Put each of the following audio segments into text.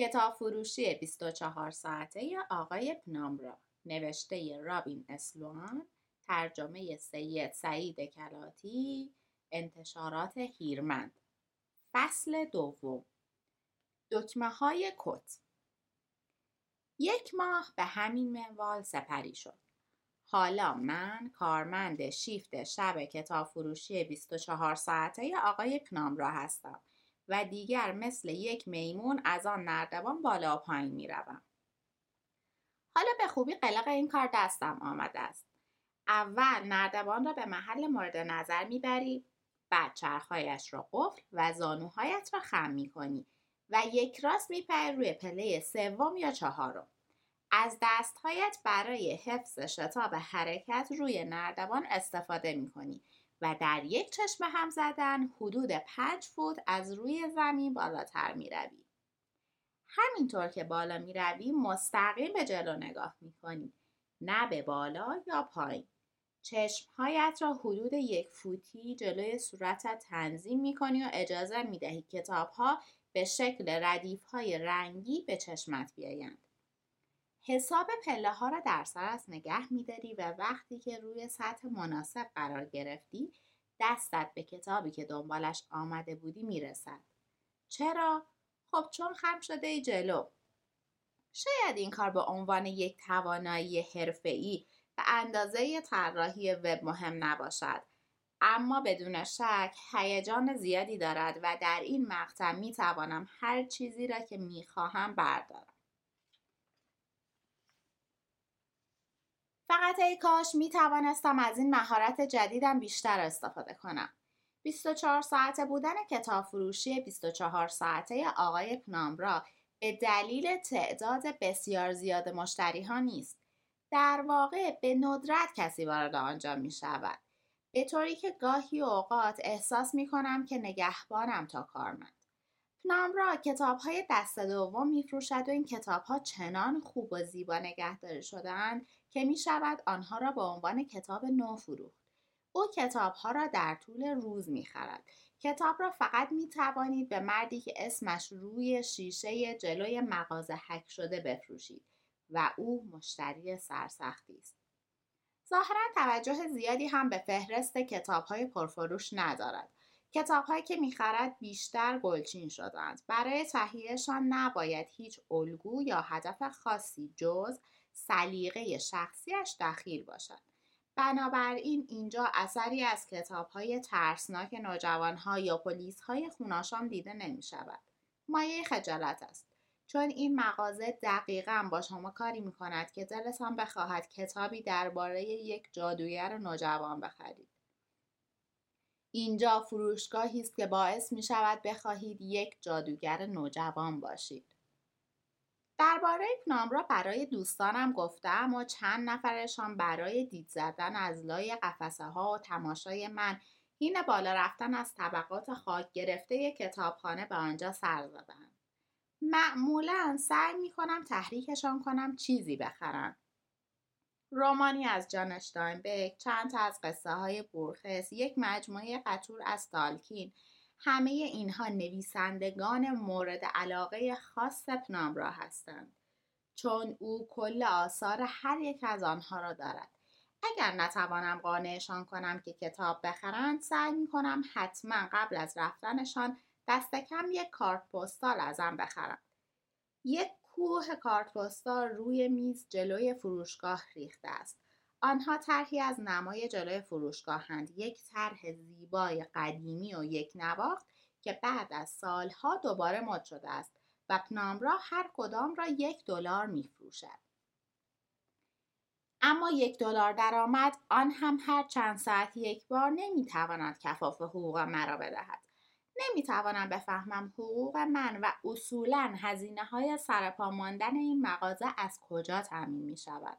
کتاب فروشی 24 ساعته آقای پنامرا نوشته رابین اسلوان ترجمه سید سعید کلاتی انتشارات هیرمند. فصل دوم. دکمه های کت. یک ماه به همین منوال سپری شد. حالا من کارمند شیفت شب کتاب فروشی 24 ساعته آقای پنامرا هستم. و دیگر مثل یک میمون از آن نردبان بالا و پایین می روم. حالا به خوبی قلق این کار دستم آمده است. اول نردبان را به محل مورد نظر می‌بری بعد چرخهایش را قفل و زانوهایت را خم می کنی و یک راست میپری روی پله سوم یا چهارم. از دستهایت برای حفظ شتاب حرکت روی نردبان استفاده می کنی و در یک چشم هم زدن حدود پنج فوت از روی زمین بالاتر می روی. همینطور که بالا می روی مستقیم به جلو نگاه می کنی. نه به بالا یا پایین. چشمهایت را حدود یک فوتی جلوی صورتت تنظیم می کنی و اجازه می دهی کتاب ها به شکل ردیف های رنگی به چشمت بیایند. حساب پله ها را در سرت نگه میداری و وقتی که روی سطح مناسب قرار گرفتی دستت به کتابی که دنبالش آمده بودی می‌رسد. چرا؟ خب چون خم شده ای جلو. شاید این کار به عنوان یک توانایی حرفه‌ای به اندازه طراحی وب مهم نباشد اما بدون شک هیجان زیادی دارد و در این مقطع می توانم هر چیزی را که می خواهم بردارم. فقط ای کاش می توانستم از این مهارت جدیدم بیشتر استفاده کنم. 24 ساعته بودن کتاب فروشی 24 ساعته آقای پنامرا به دلیل تعداد بسیار زیاد مشتری ها نیست. در واقع به ندرت کسی وارد آنجا می شود. به طوری که گاهی اوقات احساس می کنم که نگهبانم تا کارمند. پنامرا کتاب های دست دوم میفروشد و این کتاب ها چنان خوب و زیبا نگهداری شدهاند که می شود آنها را به عنوان کتاب نو فروخت. او کتاب ها را در طول روز می خرد. کتاب را فقط می توانید به مردی که اسمش روی شیشه جلوی مغازه حک شده بفروشید و او مشتری سرسختی است. ظاهرا توجه زیادی هم به فهرست کتاب های پرفروش ندارد. کتاب هایی که می‌خرد بیشتر گلچین شدند. برای تهیهشان نباید هیچ الگو یا هدف خاصی جز سلیقه شخصیش دخیل باشد. بنابراین اینجا اثری از کتاب های ترسناک نوجوان ها یا پلیس های خوناشان دیده نمی شود. مایه خجالت است. چون این مغازه دقیقا با شما کاری می کند که دلتان بخواهد کتابی درباره یک جادوگر نوجوان بخرید. اینجا فروشگاهی است که باعث می شود بخواهید یک جادوگر نوجوان باشید. درباره پنامرا برای دوستانم گفتم و چند نفرشان برای دید زدن از لای قفسه ها و تماشای من هین بالا رفتن از طبقات خاک گرفته کتابخانه به آنجا سر زدن. معمولا سعی می کنم تحریکشان کنم چیزی بخرن. رومانی از جان اشتاینبک، چند تا از قصه های بورخس، یک مجموعه قطور از تالکین، همه اینها نویسندگان مورد علاقه خاص پنامرا هستند. چون او کل آثار هر یک از آنها را دارد. اگر نتوانم قانعشان کنم که کتاب بخرند سعی می کنم حتما قبل از رفتنشان دست کم یک کارت پستال ازم بخرند. یک کوه کارت پستال روی میز جلوی فروشگاه ریخته است. آنها طرحی از نمای جلوی فروشگاهند یک طرح زیبای قدیمی و یک نواخت که بعد از سالها دوباره مد شده است و پنامرا هر کدام را یک دلار میفروشد. اما یک دلار درآمد آن هم هر چند ساعت یک بار نمی‌تواند کفاف حقوق مرا بدهد. نمی‌توانم بفهمم حقوق من و اصولا هزینه های سرپا ماندن این مغازه از کجا تعمین می شود.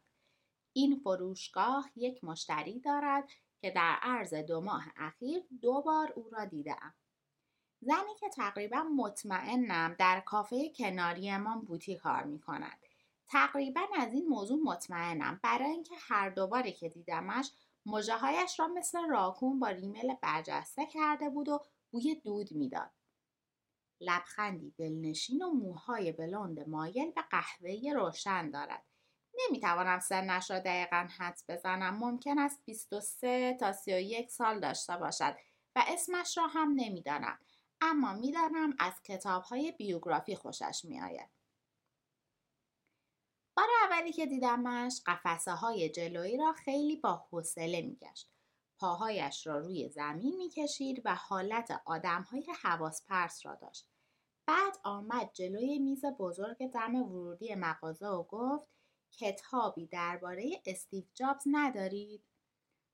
این فروشگاه یک مشتری دارد که در عرض دو ماه اخیر دو بار او را دیدم. زنی که تقریبا مطمئنم در کافه کناریمان بوتی کار می کند. تقریبا از این موضوع مطمئنم برای اینکه هر دوباری که دیدمش مژههایش را مثل راکون با ریمل برجسته کرده بود و بوی دود می‌داد. لبخندی دلنشین و موهای بلند مایل به قهوه‌ای روشن دارد. نمی‌توانم سنش را دقیقا حدس بزنم. ممکن است 23 تا 31 سال داشته باشد و اسمش را هم نمی‌دانم. اما می‌دانم از کتاب های بیوگرافی خوشش میآید. بار اولی که دیدمش قفسه های جلویی را خیلی با حوصله میگشت. پاهایش را روی زمین می‌کشید و حالت آدم های حواس پرس را داشت. بعد آمد جلوی میز بزرگ دم ورودی مغازه و گفت کتابی درباره استیو جابز ندارید؟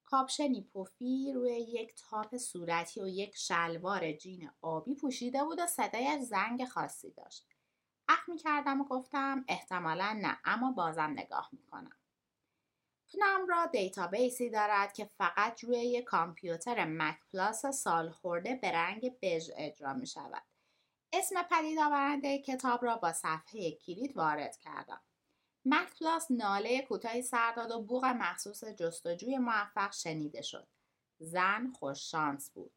کاپشنی پفی روی یک تاپ صورتی و یک شلوار جین آبی پوشیده بود و صدایش زنگ خاصی داشت. اخمی کردم و گفتم احتمالا نه اما بازم نگاه می کنم. پنامبرا database ی دارد که فقط روی یک کامپیوتر Mac Plus سال خورده به رنگ بژ اجرا می شود. اسم پدید آورنده کتاب را با صفحه کلید وارد کردم. مک پلاس ناله کوتاهی سر داد و بوغ مخصوص جستجوی موفق شنیده شد. زن خوش شانس بود.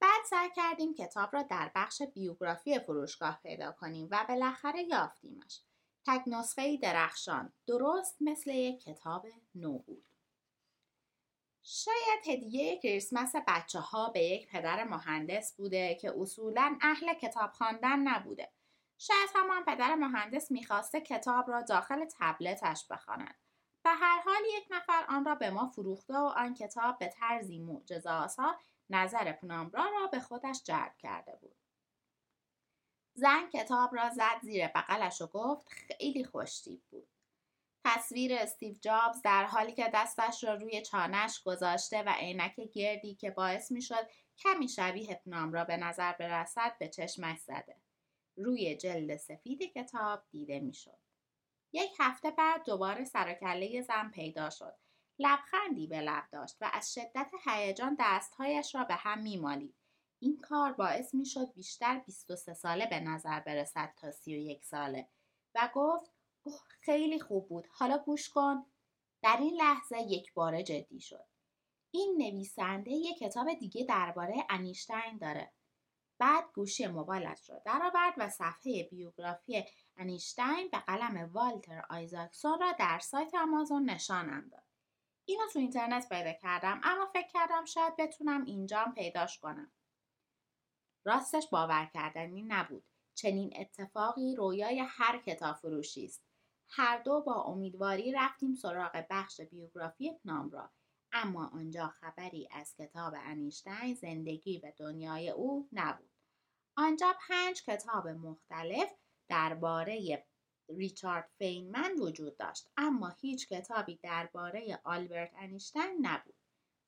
بعد سعی کردیم کتاب را در بخش بیوگرافی فروشگاه پیدا کنیم و بالاخره یافتیمش. تک نسخه درخشان درست مثل یک کتاب نو بود. شاید هدیه کریسمس بچه ها به یک پدر مهندس بوده که اصولا اهل کتاب خواندن نبوده. شاید همان پدر مهندس می‌خواسته کتاب را داخل تبلتش بخواند. به هر حال یک نفر آن را به ما فروخته و آن کتاب به طرزی معجزه‌آسا نظر پنامبرا را به خودش جلب کرده بود. زن کتاب را زد زیر بغلش و گفت خیلی خوشتیب بود. تصویر استیو جابز در حالی که دستش را روی چانش گذاشته و عینک گردی که باعث می‌شد کمی شبیه پنام را به نظر برسد به چشمش زده. روی جلد سفید کتاب دیده می‌شد. یک هفته بعد دوباره سرکله زن پیدا شد. لبخندی به لب داشت و از شدت هیجان دستهایش را به هم میمالید. این کار باعث می‌شد بیشتر 23 ساله به نظر برسد تا 31 ساله و گفت اوه خیلی خوب بود حالا گوش کن. در این لحظه یک بار جدی شد. این نویسنده یک کتاب دیگه درباره انیشتین داره. بعد گوشی موبایلش را درآورد و صفحه بیوگرافی انیشتین به قلم والتر آیزاکسون را در سایت آمازون نشانم داد اینو تو اینترنت پیدا کردم اما فکر کردم شاید بتونم اینجام پیداش کنم. راستش باور کردنی نبود. چنین اتفاقی رویای هر کتاب فروشی است. هر دو با امیدواری رفتیم سراغ بخش بیوگرافی نام را. اما آنجا خبری از کتاب انیشتین زندگی و دنیای او نبود. آنجا پنج کتاب مختلف درباره ریچارد فینمن وجود داشت اما هیچ کتابی درباره آلبرت انیشتین نبود.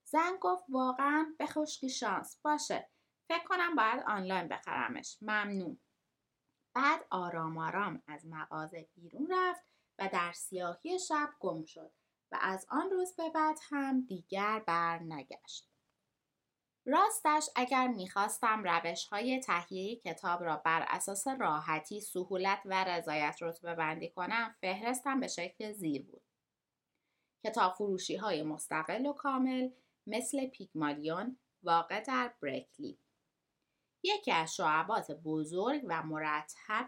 زن گفت واقعا به خشکی شانس باشه. فکر کنم باید آنلاین بخرمش ممنون بعد آرام آرام از مغازه بیرون رفت و در سیاهی شب گم شد و از آن روز به بعد هم دیگر بر نگشت. راستش اگر می‌خواستم روش های تهیه کتاب را بر اساس راحتی، سهولت و رضایت رتبه بندی کنم فهرستم به شکل زیر بود. کتاب فروشی های مستقل و کامل مثل پیگمالیون واقع در برکلی یکی از شعبات بزرگ و مرتب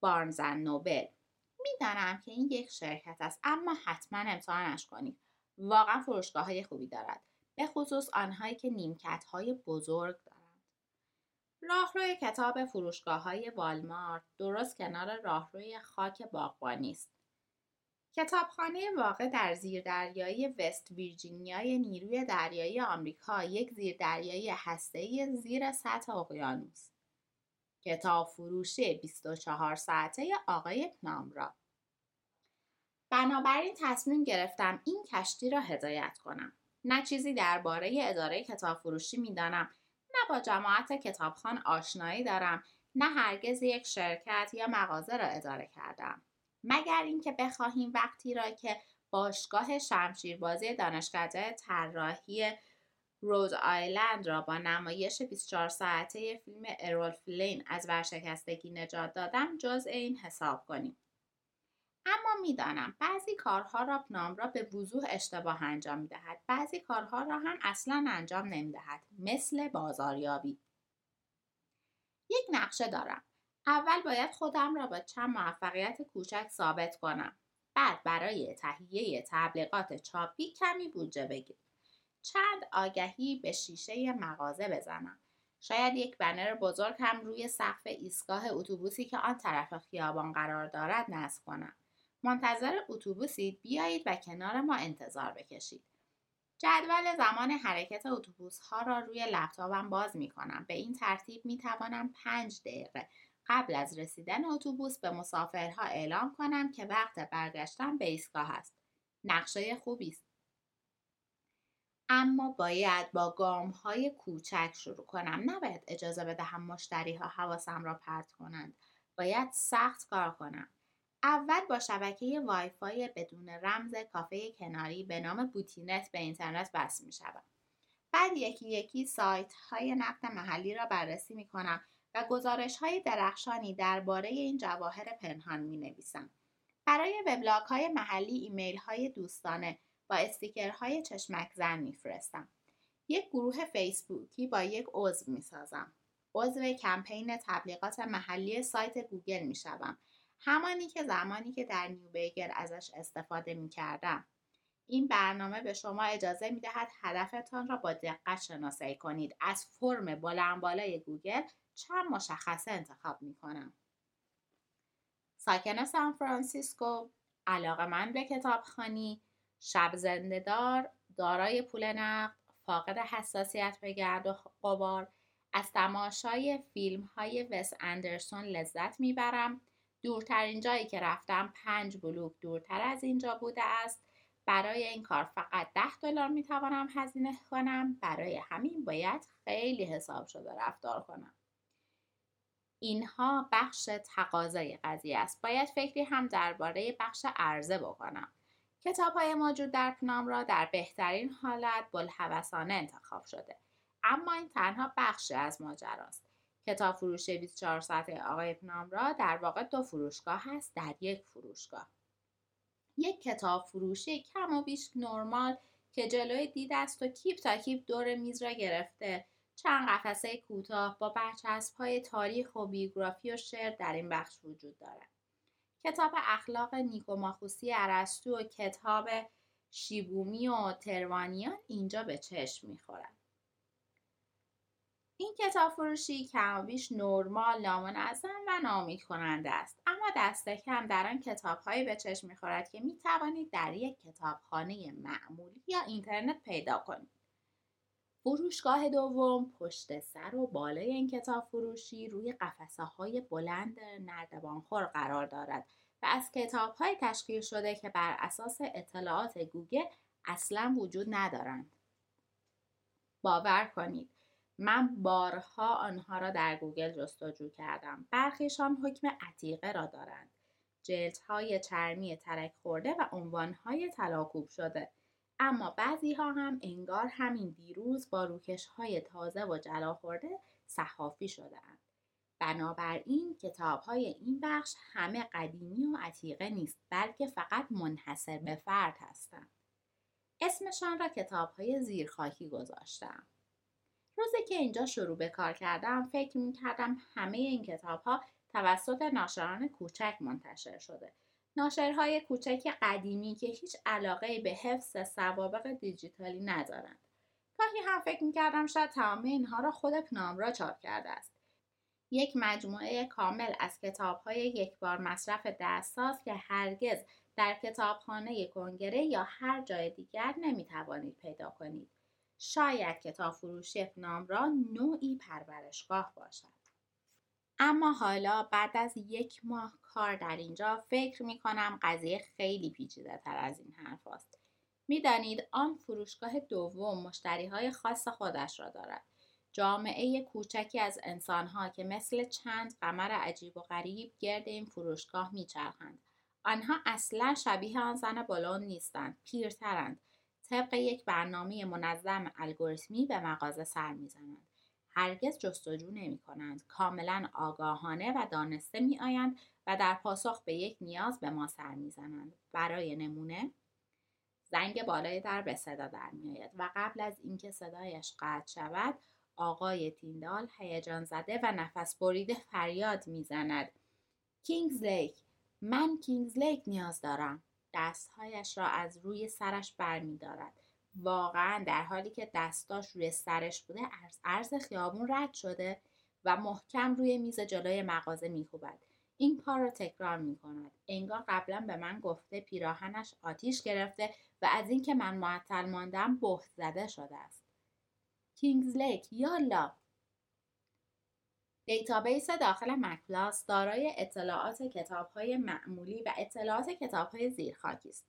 بارنزن نوبل. می‌دانم که این یک شرکت است اما حتما امتحانش کنید واقعا فروشگاه های خوبی دارد به خصوص آنهایی که نیمکت های بزرگ دارند. راهروی کتاب فروشگاه های والمارت درست کنار راهروی خاک باغبانی است. کتابخانه واقع در زیردریایی وست ویرجینیای نیروی دریایی آمریکا یک زیردریایی هسته‌ای زیر سطح اقیانوس. کتاب فروشی 24 ساعته آقای نامرا بنابراین تصمیم گرفتم این کشتی را هدایت کنم. نه چیزی درباره اداره کتاب فروشی می‌دانم نه با جماعت کتابخان آشنایی دارم نه هرگز یک شرکت یا مغازه را اداره کردم. مگر اینکه بخواهیم وقتی را که باشگاه شمشیربازی دانشکده طراحی رود آیلند را با نمایش 24 ساعته فیلم ارول فلین از ورشکستگی نجات دادم جز این حساب کنیم. اما می‌دانم بعضی کارها را پنامرا به وضوح اشتباه انجام می‌دهد. بعضی کارها را هم اصلا انجام نمی‌دهد. مثل بازاریابی. یک نقشه دارم. اول باید خودم را با چند موفقیت کوچک ثابت کنم. بعد برای تهیه تبلیغات چاپی کمی بودجه بگیرم چند آگهی به شیشه مغازه بزنم. شاید یک بنر بزرگ هم روی سقف ایستگاه اتوبوسی که آن طرف خیابان قرار دارد نصب کنم. منتظر اتوبوسید بیایید و کنار ما انتظار بکشید. جدول زمان حرکت اتوبوس ها را روی لپتاپم باز می کنم. به این ترتیب می توانم پنج دقیقه قبل از رسیدن اتوبوس به مسافرها اعلام کنم که وقت برگشتن به ایستگاه است. نقشه خوبی است. اما باید با گام های کوچک شروع کنم. نباید اجازه بدهم مشتری ها حواسم را پرت کنند. باید سخت کار کنم. اول با شبکه وایفای بدون رمز کافه کناری به نام بوتینت به اینترنت وصل می شود. بعد یکی یکی سایت های نقد محلی را بررسی می کنم و گزارش های درخشانی درباره این جواهر پنهان می نویسم. برای وبلاگ های محلی ایمیل های دوستانه با استیکرهای چشمک زن میفرستم. یک گروه فیسبوکی با یک عضو می سازم. عضو کمپین تبلیغات محلی سایت گوگل می شوم. همانی که زمانی که در نیوبیگل ازش استفاده می کردم. این برنامه به شما اجازه می دهد هدفتان را با دقت شناسایی کنید. از فرم بلند بالای گوگل چند مشخصه انتخاب می کنم. ساکن سان فرانسیسکو علاقه من به کتابخانی شب زندهدار دارای پول نقد فاقد حساسیت به گرد و غبار. از تماشای فیلم های وس اندرسون لذت می‌برم. دورترین جایی که رفتم پنج بلوک دورتر از اینجا بوده است. برای این کار فقط ده دلار می‌توانم هزینه کنم. برای همین باید خیلی حساب شده رفتار کنم. اینها بخش تقاضای قضیه است. باید فکری هم درباره بخش عرضه بکنم. کتاب های موجود در پنام را در بهترین حالت بلحوثانه انتخاب شده. اما این تنها بخشی از ماجراست. کتاب فروش 24 ساعته آقای پنام را در واقع دو فروشگاه هست در یک فروشگاه. یک کتاب فروشی کم و بیش نرمال که جلوی دید است و کیپ تا کیپ دور میز را گرفته چند قفسه کوتاه با برچسب های تاریخ و بیوگرافی و شعر در این بخش وجود دارد. کتاب اخلاق نیکوماخوسی ارسطو و کتاب شیبومی و تروانیان اینجا به چشم می‌خورد. این کتاب فروشی کمابیش نرمال نامنظم و نامید کننده است. اما دست کم در آن کتابهایی به چشم می‌خورد که می‌توانید در یک کتابخانه معمولی یا اینترنت پیدا کنید. فروشگاه دوم پشت سر و بالای این کتاب فروشی روی قفسه های بلند نردبانخور قرار دارد و از کتاب های تشکیل شده که بر اساس اطلاعات گوگل اصلا وجود ندارند. باور کنید من بارها آنها را در گوگل جستجو کردم. برخیشان حکم عتیقه را دارند. های چرمی ترک خورده و های طلاکوب شده. اما بعضی ها هم انگار همین دیروز با روکش های تازه و جلا خورده صحافی شده اند. بنابراین کتاب های این بخش همه قدیمی و عتیقه نیست بلکه فقط منحصر به فرد هستند. اسمشان را کتاب های زیرخاکی گذاشتم. روزی که اینجا شروع به کار کردم فکر می کردم همه این کتاب ها توسط ناشران کوچک منتشر شده. ناشرهای کوچک قدیمی که هیچ علاقه به حفظ سوابق دیجیتالی ندارند. گاهی هم فکر می کردم شاید تمام اینها را خود پنامرا چاپ کرده است. یک مجموعه کامل از های یک بار مصرف دستساز که هرگز در کتابخانه کنگره یا هر جای دیگر نمی توانید پیدا کنید. شاید کتاب فروشی نام را نوعی پرورشگاه باشد. اما حالا بعد از یک ماه کار در اینجا فکر می کنم قضیه خیلی پیچیده تر از این حرف است. می‌دانید آن فروشگاه دوم مشتری های خاص خودش را دارد. جامعه کوچکی از انسانها که مثل چند قمر عجیب و غریب گرد این فروشگاه میچرخند آنها اصلا شبیه آن زن بلون نیستند پیرترند طبق یک برنامه منظم الگوریتمی به مغازه سر می‌زنند هرگز جستجو نمی کنند. کاملا آگاهانه و دانسته می آیند و در پاسخ به یک نیاز به ما سر می زنند. برای نمونه زنگ بالای در به صدا در می آید و قبل از اینکه صدایش قطع شود آقای تیندال هیجان زده و نفس بریده فریاد می‌زند. کینگز لیک من کینگز لیک نیاز دارم. دستهایش را از روی سرش برمیدارد. واقعا در حالی که دستاش روی سرش بوده از عرض خیابون رد شده و محکم روی میز جلوی مغازه میکوبد. این کار را تکرار می کند. انگار قبلا به من گفته پیراهنش آتیش گرفته و از اینکه من معطل ماندم بهت زده شده است. کینگز لیک یالا database داخل Mac Plus دارای اطلاعات کتابهای معمولی و اطلاعات کتابهای زیرخاکی است.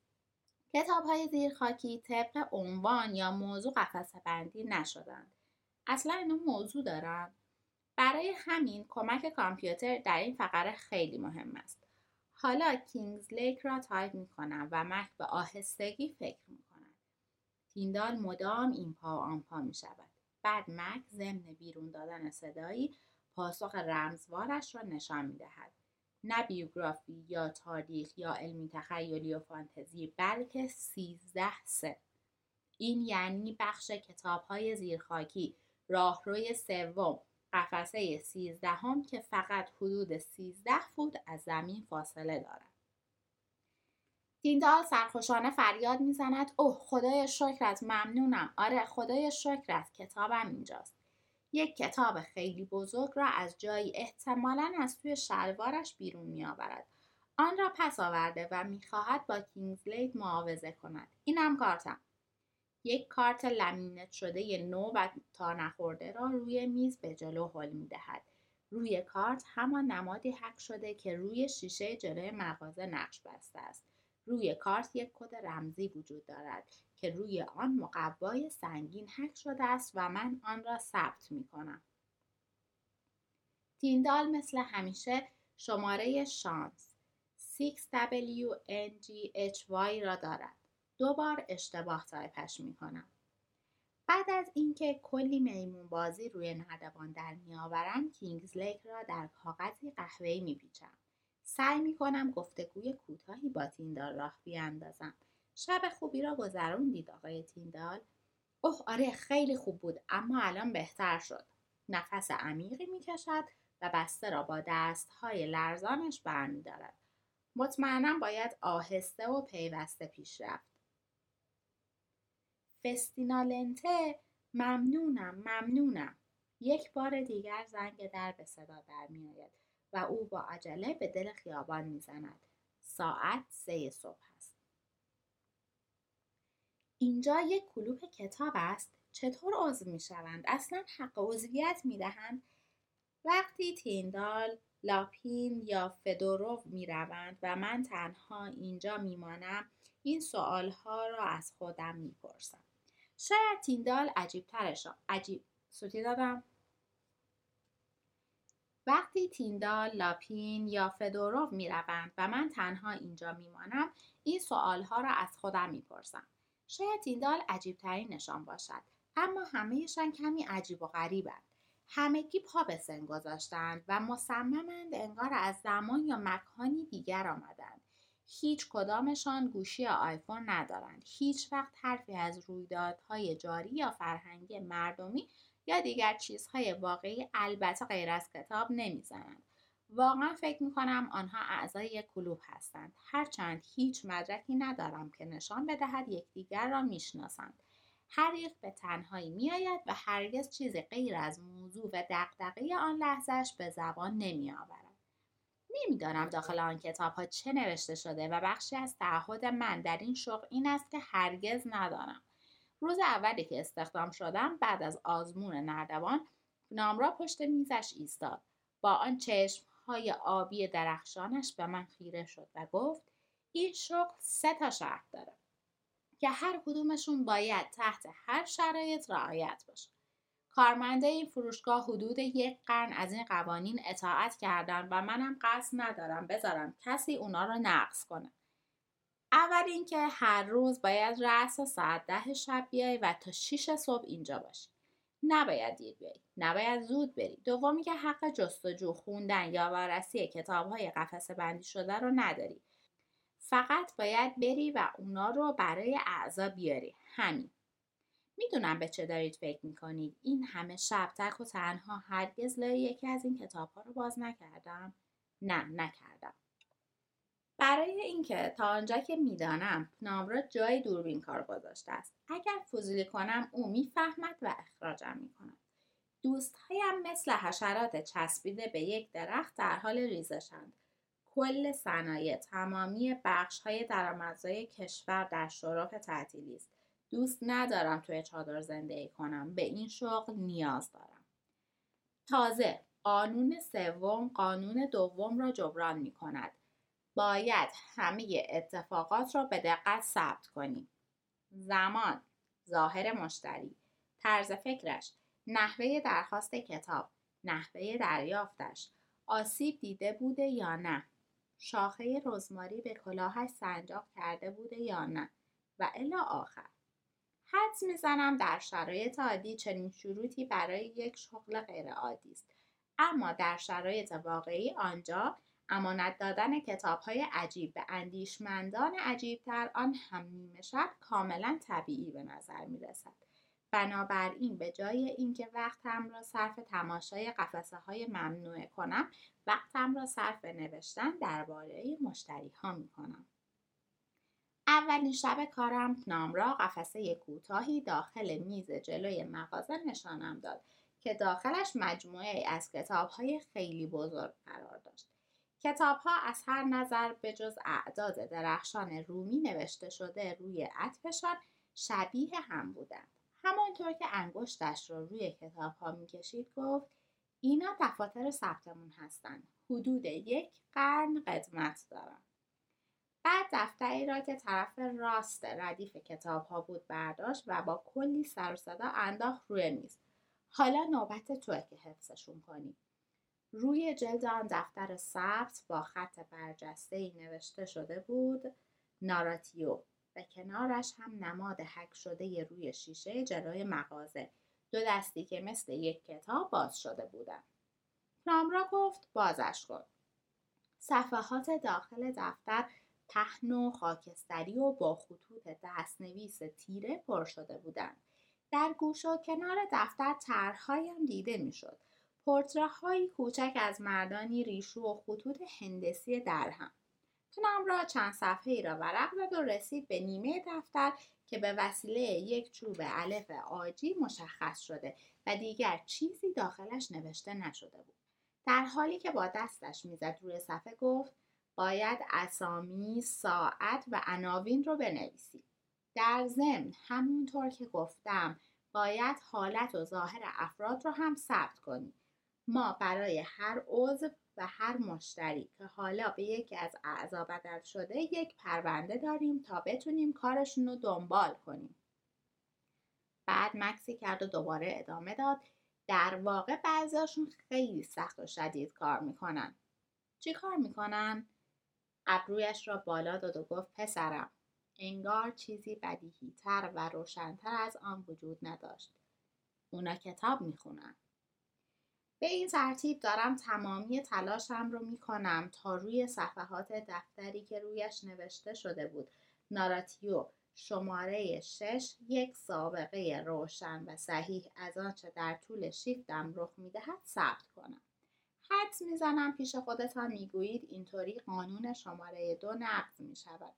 کتابهای زیرخاکی طبق عنوان یا موضوع قفسه بندی نشدند. اصلا اینو موضوع دارن. برای همین کمک کامپیوتر در این فقره خیلی مهم است. حالا کینگز لیک را تایپ می کنم و Mac به آهستگی فکر می کند. تیندال مدام این پا و آن پا می شود. بعد Mac ضمن بیرون دادن صدایی پاسخ رمزوارش را نشان می دهد. نه بیوگرافی یا تاریخ یا علمی تخیلی و فانتزی بلکه سیزده سه. این یعنی بخش کتاب های زیرخاکی راهروی سوم قفسه سیزدهم که فقط حدود سیزده فوت از زمین فاصله دارد. تیندال سرخوشانه فریاد می‌زند اوه خدای شکرت ممنونم. آره خدای شکرت کتابم اینجاست. یک کتاب خیلی بزرگ را از جایی احتمالا از توی شلوارش بیرون میآورد. آن را پس آورده و می‌خواهد با کینگزلید معاوضه کند. اینم کارتم. یک کارت لمینت شده نو و تا نخورده را روی میز به جلو حل می دهد. روی کارت همان نمادی حک شده که روی شیشه جلوی مغازه نقش بسته است. روی کارت یک کد رمزی وجود دارد که روی آن مقوای سنگین حک شده است و من آن را ثبت می کنم. تیندال مثل همیشه شماره شانس 6WNGHY را دارد. دو بار اشتباه تایپش می‌کنم. بعد از اینکه کلی میمون بازی روی نردبان در میآورم کینگز لیک را در کاغذی قهوه‌ای میپیچم. سعی می‌کنم گفتگوی کوتاهی با تیندال راه بیاندازم. شب خوبی را گذروندید آقای تیندال؟ اوه آره خیلی خوب بود اما الان بهتر شد. نفس عمیقی می‌کشد و بسته را با دستهای لرزانش برمیدارد. مطمئنم باید آهسته و پیوسته پیش رفت. فستینالنته ممنونم ممنونم یک بار دیگر زنگ در به صدا در می آید و او با عجله به دل خیابان می زند. ساعت سه صبح است. اینجا یک کلوپ کتاب است. چطور عضو می شوند؟ اصلا حق عضویت می دهند؟ وقتی تیندال، لاپین یا فدورو می روند و من تنها اینجا می مانم این سوال ها را از خودم می پرسم. شاید تیندال عجیب ترش عجیب سوتی دادم وقتی تیندال، لاپین یا فدوروف می روند و من تنها اینجا می مانم این سوال ها را از خودم می پرسم. شاید تیندال عجیب ترین نشان باشد اما همهشان کمی عجیب و غریبند. همگی پا به سن گذاشتند و مصممند انگار از زمان یا مکانی دیگر آمدند. هیچ کدامشان گوشی آیفون ندارند. هیچ وقت حرفی از رویدادهای جاری یا فرهنگی مردمی یا دیگر چیزهای واقعی البته غیر از کتاب نمی‌زنند. واقعا فکر می‌کنم آنها اعضای یک کلوب هستند. هرچند هیچ مدرکی ندارم که نشان بدهد یکدیگر را می‌شناسند. هر یک به تنهایی میآید و هرگز چیزی غیر از موضوع و دقدقه آن لحظهش به زبان نمیآورد. نمی‌دانم داخل آن کتاب ها چه نوشته شده و بخشی از تعهد من در این شغل این است که هرگز ندانم. روز اولی که استخدام شدم بعد از آزمون نردبان نامرا پشت میزش ایستاد. با آن چشم های آبی درخشانش به من خیره شد و گفت این شغل سه تا شرط داره که هر کدومشون باید تحت هر شرایط رعایت باشه. کارمنده این فروشگاه حدود یک قرن از این قوانین اطاعت کردن و منم قصد ندارم بذارم کسی اونا رو نقض کنه. اول اینکه هر روز باید رأس ساعت ده شب بیای و تا 6 صبح اینجا باشی. نباید دیر بیایی نباید زود بری. دومی که حق جستجو خوندن یا وارسی کتاب های قفسه بندی شده رو نداری. فقط باید بری و اونا رو برای اعضا بیاری. همین. می‌دونم به چه دارید فکر می‌کنید. این همه شب تک و تنها هرگز لای یکی از این کتاب ها رو باز نکردم. نه نکردم. برای اینکه تا آنجا که می‌دانم نامرا جای دوربین کار گذاشته است. اگر فضولی کنم او می‌فهمد و اخراجم می‌کند. دوستهایم مثل حشرات چسبیده به یک درخت در حال ریزشند کل صنایع تمامی بخش های درآمدزای کشور در شرف تعطیلی است. دوست ندارم توی چادر زندگی کنم. به این شغل نیاز دارم. تازه قانون سوم قانون دوم را جبران می کند باید همه اتفاقات را به دقت ثبت کنیم. زمان ظاهر مشتری طرز فکرش نحوه درخواست کتاب نحوه دریافتش آسیب دیده بوده یا نه شاخه رزماری به کلاهش سنجاق کرده بوده یا نه و الا آخر. حدس می‌زنم در شرایط عادی چنین شروطی برای یک شغل غیرعادی است اما در شرایط واقعی آنجا امانت دادن کتاب های عجیب به اندیشمندان عجیبتر آن هم نیمه شب کاملا طبیعی به نظر می رسد. بنابراین به جای اینکه وقتم را صرف تماشای قفسه های ممنوعه کنم وقتم را صرف نوشتن درباره مشتری ها می کنم. اولین شب کارم را قفسه کوتاهی داخل میز جلوی مغازه نشانم داد که داخلش مجموعه از کتاب های خیلی بزرگ قرار داشت. کتاب ها از هر نظر به جز اعداد درخشان رومی نوشته شده روی عطفشان شبیه هم بودند. همانطور که انگشتش را رو روی کتاب ها می‌کشید گفت اینا دفاتر ثبتمون هستند. حدود یک قرن قدمت دارند. بعد دفتری را که طرف راست ردیف کتاب ها بود برداشت و با کلی سر و صدا انداخت روی میز. حالا نوبت توه که حفظشون کنی. روی جلد آن دفتر ثبت با خط برجسته ای نوشته شده بود ناراتیو و کنارش هم نماد حک شده روی شیشه جلوی مغازه دو دستی که مثل یک کتاب باز شده بودن. رامرا گفت بازش کن. صفحات داخل دفتر پهن و خاکستری و با خطوط دستنویس تیره پر شده بودند. در گوش و کنار دفتر طرحهایم دیده می‌شد. پورترههایی کوچک از مردانی ریشو و خطوط هندسی درهم. تونم را چند صفحه ای را ورق زد و رسید به نیمه دفتر که به وسیله یک چوب علف آجی مشخص شده و دیگر چیزی داخلش نوشته نشده بود. در حالی که با دستش می‌زد روی صفحه گفت باید اسامی، ساعت و عناوین رو بنویسی. در ضمن همونطور که گفتم باید حالت و ظاهر افراد رو هم ثبت کنی. ما برای هر عضو و هر مشتری که حالا به یکی از اعضا بدل شده یک پرونده داریم تا بتونیم کارشون رو دنبال کنیم. بعد مکسی کرد و دوباره ادامه داد در واقع بعضیاشون خیلی سخت و شدید کار می‌کنن. چی کار می‌کنن؟ ابرویش را بالا داد و گفت پسرم انگار چیزی بدیهیتر و روشنتر از آن وجود نداشت. اونا کتاب می‌خونن. به این ترتیب دارم تمامی تلاشم رو می‌کنم تا روی صفحات دفتری که رویش نوشته شده بود ناراتیو شماره شش یک سابقه روشن و صحیح از آنچه در طول شیفتم رخ می‌دهد ثبت کنم حدس می‌زنم پیش خودتان می‌گویید اینطوری قانون شماره دو نقض می شود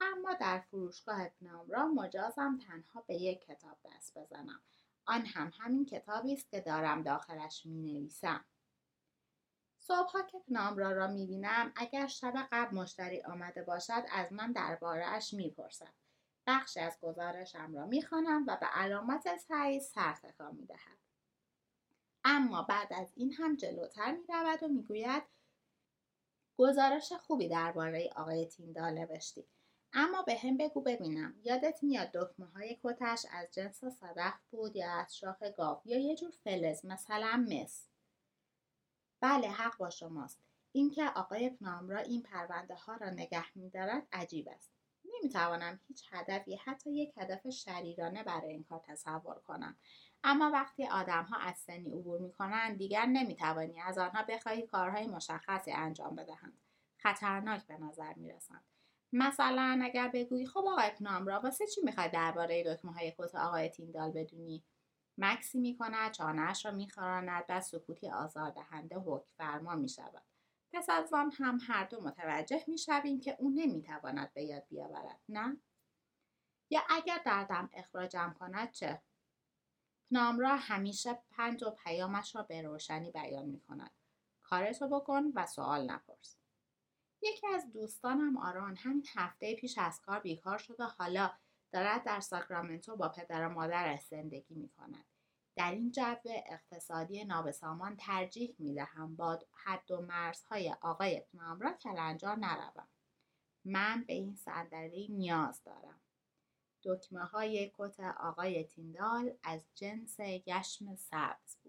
اما در فروشگاه را مجازم تنها به یک کتاب دست بزنم آن هم همین کتابی است که دارم داخلش می نویسم. صبحها که نامرا را می بینم اگر شب قبل مشتری آمده باشد از من دربارهاش می پرسد. بخشی از گزارشم را می خوانم و به علامت تایید سر تکان می دهد. اما بعد از این هم جلوتر می رود و می گوید گزارش خوبی درباره آقای تیندال نوشتی. اما به هم بگو ببینم. یادت میاد دکمه های کتش از جنس صدف بود یا از شاخ گاو یا یه جور فلز مثلا مس؟ بله حق با شماست. اینکه آقای پنامرا این پرونده ها را نگه میدارد عجیب است. نمی‌توانم هیچ هدفی حتی یک هدف شریرانه برای این کار تصور کنم. اما وقتی آدمها از سنی عبور می‌کنند دیگر نمی‌توانی از آنها بخواهی کارهای مشخصی انجام بدهند. خطرناک به نظر می‌رسند. مثلا اگر بگویی خب آقای را واسه چی می‌خوای درباره دکمه های کت آقای تیندال بدونی؟ مکسی می‌کند چانهاش را میخوراند و سکوتی آزاردهنده حکم فرما می‌شود. پس از آن هم هر دو متوجه می‌شویم که او نمی‌تواند به یاد بیاورد نه؟ یا اگر دردم اخراجم کند چه؟ را همیشه پند و پیامش را به روشنی بیان می کند. کارتو بکن و سوال نپرس. یکی از دوستانم آران همین هفته پیش از کار بیکار شد و حالا دارد در ساکرامنتو با پدر و مادرش زندگی می کند. در این جو اقتصادی نابسامان ترجیح می دهم با حد و مرزهای آقای را کلنجار نروم. من به این صندلی نیاز دارم. دکمه های کت آقای تیندال از جنس گشم سبز.